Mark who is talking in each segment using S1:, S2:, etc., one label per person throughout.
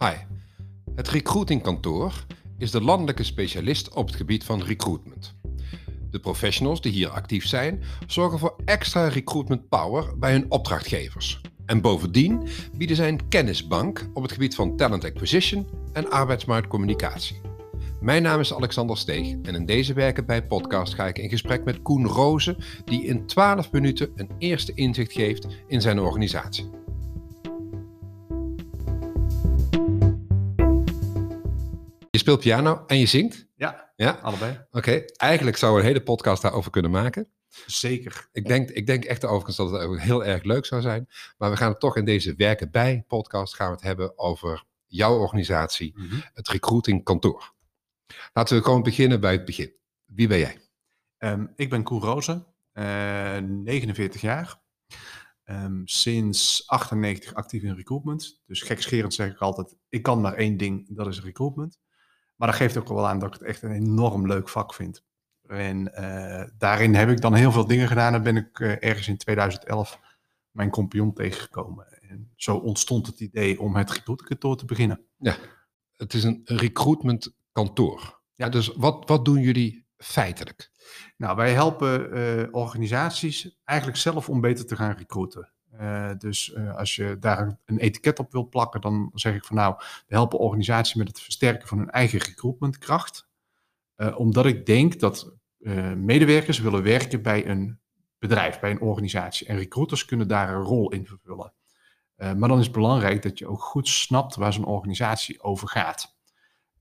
S1: Hi, het recruitingkantoor is de landelijke specialist op het gebied van recruitment. De professionals die hier actief zijn, zorgen voor extra recruitment power bij hun opdrachtgevers. En bovendien bieden zij een kennisbank op het gebied van talent acquisition en arbeidsmarktcommunicatie. Mijn naam is Alexander Steeg en in deze Werken bij podcast ga ik in gesprek met Koen Rozen, die in 12 minuten een eerste inzicht geeft in zijn organisatie. Je speelt piano en je zingt?
S2: Ja,
S1: Ja?
S2: allebei.
S1: Oké, eigenlijk zou we een hele podcast daarover kunnen maken.
S2: Zeker.
S1: Ik denk, ik denk echt overigens dat het heel erg leuk zou zijn. Maar we gaan het toch in deze Werken bij podcast gaan we het hebben over jouw organisatie, het recruiting kantoor. Laten we gewoon beginnen bij het begin. Wie ben jij?
S2: Ehm, ik ben Koen Rozen, eh, 49 jaar. Ehm, sinds 98 actief in recruitment. Dus gekscherend zeg ik altijd, ik kan maar één ding, dat is recruitment. Maar dat geeft ook wel aan dat ik het echt een enorm leuk vak vind. En eh, daarin heb ik dan heel veel dingen gedaan. Dan ben ik eh, ergens in 2011 mijn compagnon tegengekomen. En zo ontstond het idee om het recruitkantoor te beginnen.
S1: Het is een recruitment kantoor. Ja, dus wat, wat doen jullie feitelijk?
S2: Nou, wij helpen eh, organisaties eigenlijk zelf om beter te gaan recruiten. Eh, dus eh, als je daar een etiket op wilt plakken, dan zeg ik van nou, we helpen organisaties met het versterken van hun eigen recruitmentkracht. Eh, omdat ik denk dat medewerkers willen werken bij een bedrijf, bij een organisatie. En recruiters kunnen daar een rol in vervullen. Maar dan is het belangrijk dat je ook goed snapt waar zo'n organisatie over gaat.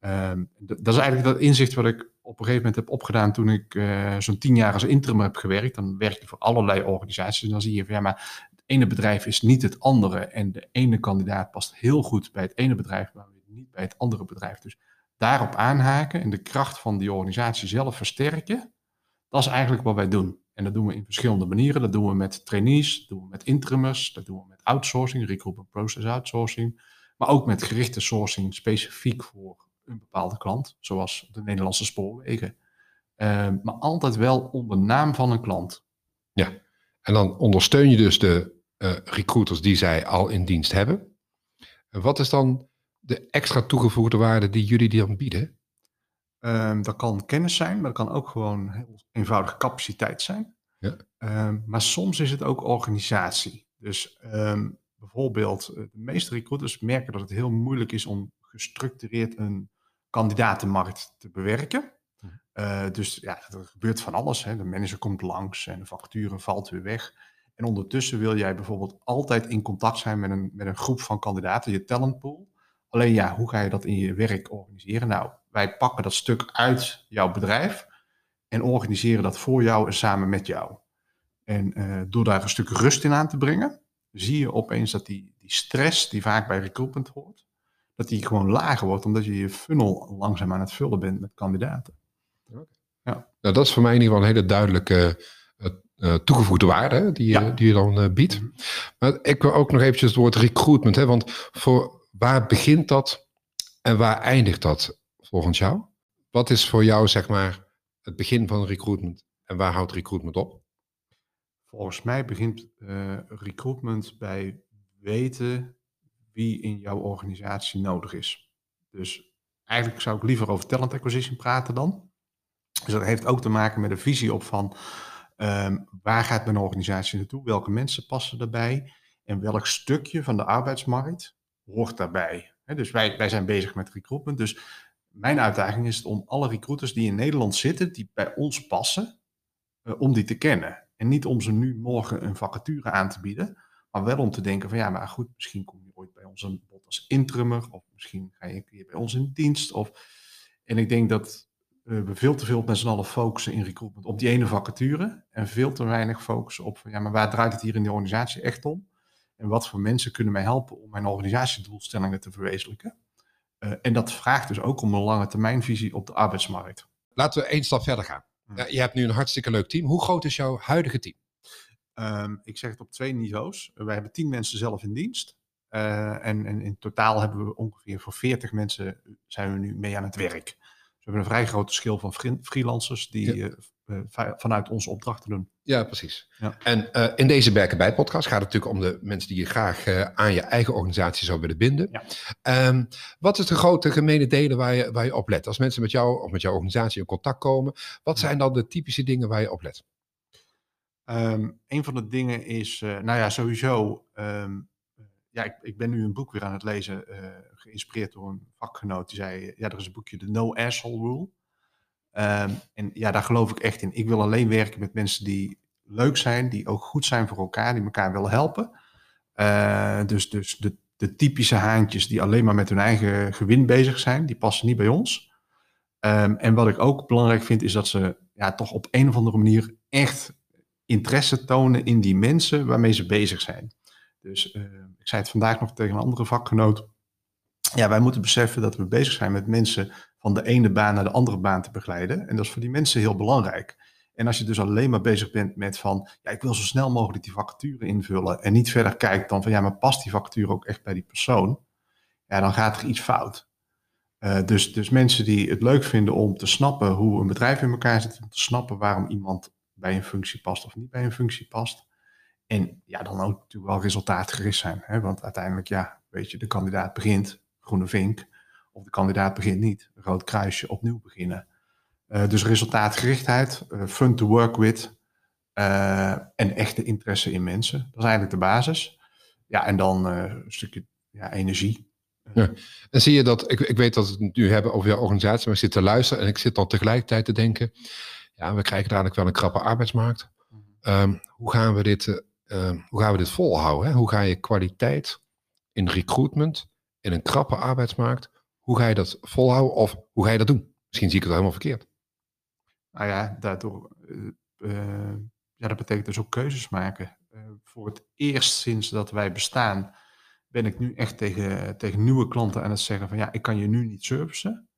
S2: Ehm, dat is eigenlijk dat inzicht wat ik op een gegeven moment heb opgedaan toen ik zo'n tien jaar als interim heb gewerkt. Dan werk je voor allerlei organisaties. En dan zie je van ja, maar ene bedrijf is niet het andere. En de ene kandidaat past heel goed bij het ene bedrijf, maar niet bij het andere bedrijf. Dus daarop aanhaken en de kracht van die organisatie zelf versterken. Dat is eigenlijk wat wij doen. En dat doen we in verschillende manieren. Dat doen we met trainees, dat doen we met interimers, dat doen we met outsourcing, recruitment process outsourcing. Maar ook met gerichte sourcing specifiek voor een bepaalde klant, zoals de Nederlandse spoorwegen. Eh, maar altijd wel onder naam van een klant.
S1: En dan ondersteun je dus de eh, recruiters die zij al in dienst hebben. En wat is dan de extra toegevoegde waarde die jullie dan bieden?
S2: Ehm, dat kan kennis zijn, maar dat kan ook gewoon heel eenvoudige capaciteit zijn.
S1: Ja.
S2: Ehm, maar soms is het ook organisatie. Dus ehm, bijvoorbeeld, eh, de meeste recruiters merken dat het heel moeilijk is om gestructureerd een kandidatenmarkt te bewerken. Eh, dus ja, er gebeurt van alles. Hè. De manager komt langs en de vacature valt weer weg. En ondertussen wil jij bijvoorbeeld altijd in contact zijn met een, met een groep van kandidaten, je talentpool. Alleen ja, hoe ga je dat in je werk organiseren? Nou, wij pakken dat stuk uit jouw bedrijf en organiseren dat voor jou en samen met jou. En eh, door daar een stuk rust in aan te brengen, zie je opeens dat die, die stress die vaak bij recruitment hoort, dat die gewoon lager wordt, omdat je je funnel langzaam aan het vullen bent met kandidaten.
S1: Nou, dat is voor mij in ieder geval een hele duidelijke eh, eh, toegevoegde waarde hè, die, je-
S2: Ja.
S1: die je dan eh, biedt.
S2: Mhm.
S1: Maar ik wil ook nog eventjes het woord recruitment. Hè, want voor waar begint dat en waar eindigt dat volgens jou? Wat is voor jou zeg maar het begin van recruitment en waar houdt recruitment op?
S2: Volgens mij begint eh, recruitment bij weten wie in jouw organisatie nodig is. Dus eigenlijk zou ik liever over talent acquisition praten dan. Dus dat heeft ook te maken met een visie op van ehm, waar gaat mijn organisatie naartoe? Welke mensen passen daarbij? En welk stukje van de arbeidsmarkt hoort daarbij? Dus wij, wij zijn bezig met recruitment. Dus mijn uitdaging is het om alle recruiters die in Nederland zitten, die bij ons passen, eh, om die te kennen. En niet om ze nu morgen een vacature aan te bieden, maar wel om te denken van ja, maar goed, misschien kom je ooit bij ons een bod als interimmer, of misschien ga je een keer bij ons in dienst. Of... En ik denk dat we veel te veel met z'n allen focussen in recruitment op die ene vacature en veel te weinig focussen op ja, maar waar draait het hier in de organisatie echt om? En wat voor mensen kunnen mij helpen om mijn organisatiedoelstellingen te verwezenlijken? Eh, en dat vraagt dus ook om een lange termijnvisie op de arbeidsmarkt.
S1: Laten we één stap verder gaan.
S2: Hm.
S1: Ja, je hebt nu een hartstikke leuk team. Hoe groot is jouw huidige team?
S2: Ehm, ik zeg het op twee niveaus. Uh, wij hebben tien mensen zelf in dienst. Uh, en, en, in totaal hebben we ongeveer voor 40 mensen zijn we nu mee aan het werk. We hebben een vrij grote schil van freelancers die ja. uh, vanuit onze opdracht te doen.
S1: Ja, precies. Ja. En in deze Werken bij podcast gaat het natuurlijk om de mensen die je graag aan je eigen organisatie zou willen binden. Ja. Ehm, wat is de grote gemene delen waar je, waar je op let? Als mensen met jou of met jouw organisatie in contact komen, wat zijn dan de typische dingen waar je op let?
S2: Um, een van de dingen is, nou ja, sowieso ehm, ja, ik, ik ben nu een boek weer aan het lezen, uh, geïnspireerd door een vakgenoot. Die zei, ja, er is een boekje, de No Asshole Rule. Um, en ja, daar geloof ik echt in. Ik wil alleen werken met mensen die leuk zijn, die ook goed zijn voor elkaar, die elkaar willen helpen. Uh, dus dus de, de typische haantjes die alleen maar met hun eigen gewin bezig zijn, die passen niet bij ons. Um, en wat ik ook belangrijk vind, is dat ze ja, toch op een of andere manier echt interesse tonen in die mensen waarmee ze bezig zijn. Dus uh, ik zei het vandaag nog tegen een andere vakgenoot. Ja, wij moeten beseffen dat we bezig zijn met mensen van de ene baan naar de andere baan te begeleiden. En dat is voor die mensen heel belangrijk. En als je dus alleen maar bezig bent met van, ja, ik wil zo snel mogelijk die vacature invullen en niet verder kijkt dan van, ja, maar past die vacature ook echt bij die persoon? Ja, dan gaat er iets fout. Uh, dus, dus mensen die het leuk vinden om te snappen hoe een bedrijf in elkaar zit, om te snappen waarom iemand bij een functie past of niet bij een functie past, en ja, dan ook natuurlijk wel resultaatgericht zijn. Hè? Want uiteindelijk, ja, weet je, de kandidaat begint, groene vink. Of de kandidaat begint niet, rood kruisje, opnieuw beginnen. Uh, dus resultaatgerichtheid, uh, fun to work with. Uh, en echte interesse in mensen. Dat is eigenlijk de basis. Ja, en dan een stukje ja, energie.
S1: Ja. En zie je dat, ik, ik weet dat we het nu hebben over jouw organisatie, maar ik zit te luisteren en ik zit dan tegelijkertijd te denken, ja, we krijgen dadelijk wel een krappe arbeidsmarkt. Um, hoe gaan we dit Ehm, hoe gaan we dit volhouden? Hè? Hoe ga je kwaliteit in recruitment, in een krappe arbeidsmarkt, hoe ga je dat volhouden of hoe ga je dat doen? Misschien zie ik het helemaal verkeerd.
S2: Nou ja, daardoor, uh, ja, dat betekent dus ook keuzes maken. Uh, voor het eerst sinds dat wij bestaan, ben ik nu echt tegen, tegen nieuwe klanten aan het zeggen van ja, ik kan je nu niet servicen.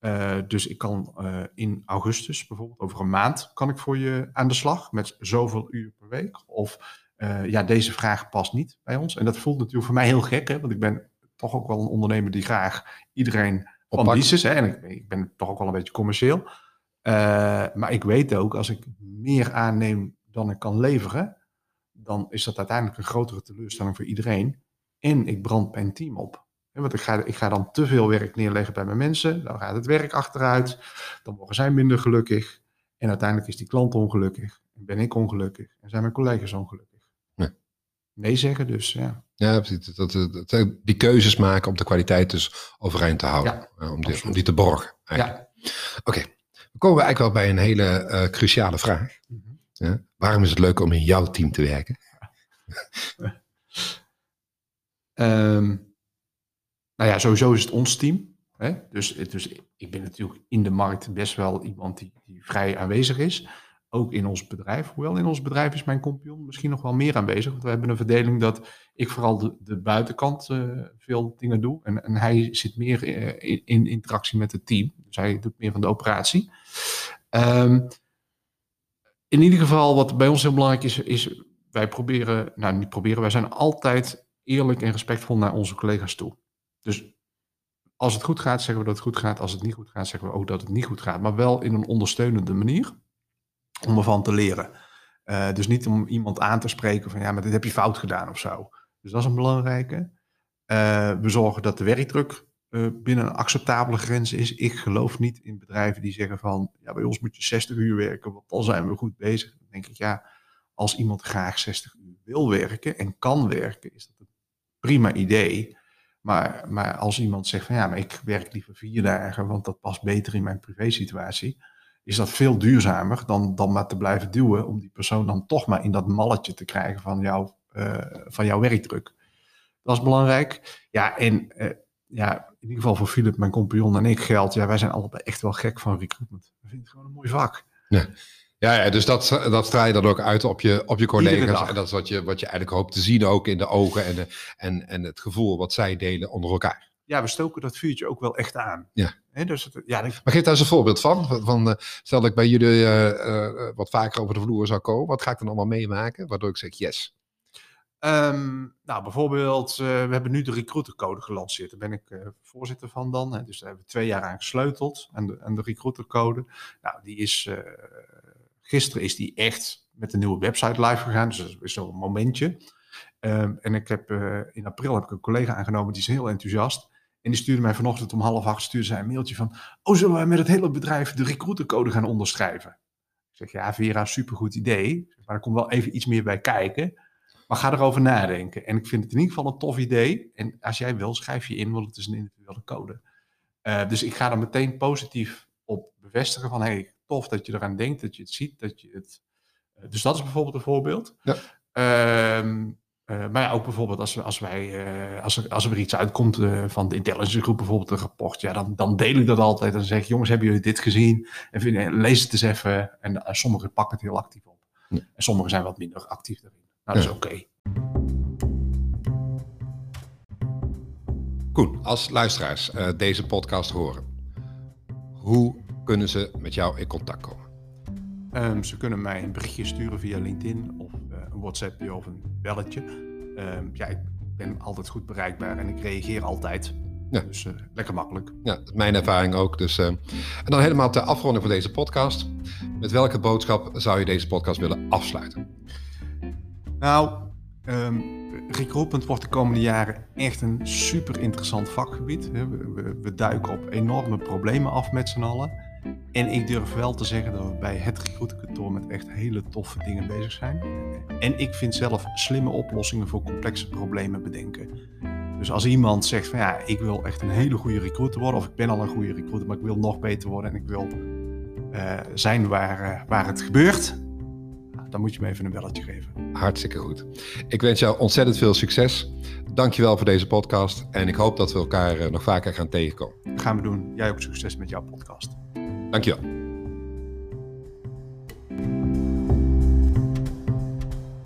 S2: Uh, dus ik kan uh, in augustus, bijvoorbeeld over een maand, kan ik voor je aan de slag met zoveel uur per week. Of uh, ja, deze vraag past niet bij ons. En dat voelt natuurlijk voor mij heel gek, hè, want ik ben toch ook wel een ondernemer die graag iedereen dienst is. Hè, en ik, ik, ben toch ook wel een beetje commercieel. maar ik weet ook, als ik meer aanneem dan ik kan leveren, dan is dat uiteindelijk een grotere teleurstelling voor iedereen. En ik brand mijn team op. Want ik ga, ik ga dan te veel werk neerleggen bij mijn mensen. Dan gaat het werk achteruit. Dan worden zij minder gelukkig. En uiteindelijk is die klant ongelukkig. En ben ik ongelukkig. En zijn mijn collega's ongelukkig. Nee, nee zeggen dus, ja.
S1: Ja, precies. Dat, dat, die keuzes maken om de kwaliteit dus overeind te houden. Ja, om, die, om, die, te borgen. Ja. Oké, we komen eigenlijk wel bij een hele uh, cruciale vraag. Mm -hmm. ja? Waarom is het leuk om in jouw team te werken?
S2: um, Nou ja, sowieso is het ons team. Hè? Dus, dus ik ben natuurlijk in de markt best wel iemand die, die vrij aanwezig is. Ook in ons bedrijf. Hoewel in ons bedrijf is mijn compagnon misschien nog wel meer aanwezig. Want we hebben een verdeling dat ik vooral de, de buitenkant uh, veel dingen doe. En, en hij zit meer uh, in, in, interactie met het team. Dus hij doet meer van de operatie. Um, in ieder geval, wat bij ons heel belangrijk is, is wij proberen, nou niet proberen, wij zijn altijd eerlijk en respectvol naar onze collega's toe. Dus als het goed gaat, zeggen we dat het goed gaat. Als het niet goed gaat, zeggen we ook dat het niet goed gaat. Maar wel in een ondersteunende manier om ervan te leren. Uh, dus niet om iemand aan te spreken van ja, maar dit heb je fout gedaan of zo. Dus dat is een belangrijke. Uh, we zorgen dat de werkdruk uh, binnen een acceptabele grens is. Ik geloof niet in bedrijven die zeggen van ja, bij ons moet je 60 uur werken, want dan zijn we goed bezig. Dan denk ik ja, als iemand graag 60 uur wil werken en kan werken, is dat een prima idee. Maar, maar als iemand zegt van ja, maar ik werk liever vier dagen, want dat past beter in mijn privésituatie, is dat veel duurzamer dan, dan maar te blijven duwen om die persoon dan toch maar in dat malletje te krijgen van, jou, uh, van jouw werkdruk. Dat is belangrijk. Ja, en uh, ja, in ieder geval voor Philip, mijn compagnon en ik geldt, ja, wij zijn allebei echt wel gek van recruitment. We vinden het gewoon een mooi vak.
S1: Ja. Ja, ja, dus dat, dat straal je dan ook uit op je, op je collega's. En dat is wat je, wat je eigenlijk hoopt te zien ook in de ogen en, de, en, en het gevoel wat zij delen onder elkaar.
S2: Ja, we stoken dat vuurtje ook wel echt aan.
S1: Ja.
S2: He, dus het, ja,
S1: Maar geef daar eens een voorbeeld van. van uh, stel dat ik bij jullie uh, uh, wat vaker over de vloer zou komen. Wat ga ik dan allemaal meemaken? Waardoor ik zeg yes.
S2: Um, nou, bijvoorbeeld, we hebben nu de recruitercode gelanceerd. Daar ben ik voorzitter van dan. Hè. Dus daar hebben we twee jaar aan gesleuteld. Aan de, aan de recruitercode. Nou, die is gisteren is die echt met een nieuwe website live gegaan. Dus dat is zo'n momentje. Ehm, en ik heb eh, in april heb ik een collega aangenomen, die is heel enthousiast. En die stuurde mij vanochtend om half acht stuurde zij een mailtje van... Oh, zullen wij met het hele bedrijf de recruitercode gaan onderschrijven? Ik zeg, ja Vera, supergoed idee. Maar er komt wel even iets meer bij kijken. Maar ga erover nadenken. En ik vind het in ieder geval een tof idee. En als jij wil, schrijf je in, want het is een individuele code. Uh, dus ik ga er meteen positief op bevestigen van... Hey, tof dat je eraan denkt, dat je het ziet, dat je het... Uh, dus dat is bijvoorbeeld een voorbeeld. Ja. Uh, uh, maar ja, ook bijvoorbeeld als, als, wij, uh, als, er, als er iets uitkomt uh, van de intelligence groep, bijvoorbeeld een rapport, ja, dan, dan deel ik dat altijd. En dan zeg ik, jongens, hebben jullie dit gezien? En vind, lees het eens even. En sommigen pakken het heel actief op. Ja. En sommigen zijn wat minder actief daarin. Nou, dat is oké. Okay.
S1: Koen, als luisteraars deze podcast horen, hoe kunnen ze met jou in contact komen?
S2: Um, ze kunnen mij een berichtje sturen via LinkedIn of een WhatsAppje of een belletje. Uh, ja, ik ben altijd goed bereikbaar en ik reageer altijd. Ja. Dus uh, lekker makkelijk.
S1: Ja, mijn ervaring ook. Dus, uh, en dan helemaal ter afronding van deze podcast. Met welke boodschap zou je deze podcast willen afsluiten?
S2: Nou, um, recruitment wordt de komende jaren echt een super interessant vakgebied. We, we, duiken op enorme problemen af met z'n allen. En ik durf wel te zeggen dat we bij het recruitkantoor met echt hele toffe dingen bezig zijn. En ik vind zelf slimme oplossingen voor complexe problemen bedenken. Dus als iemand zegt van ja, ik wil echt een hele goede recruiter worden, of ik ben al een goede recruiter, maar ik wil nog beter worden en ik wil uh, zijn waar, uh, waar het gebeurt, dan moet je me even een belletje geven.
S1: Hartstikke goed. Ik wens jou ontzettend veel succes. Dankjewel voor deze podcast en ik hoop dat we elkaar uh, nog vaker gaan tegenkomen.
S2: Dat gaan we doen. Jij ook succes met jouw podcast.
S1: Dankjewel.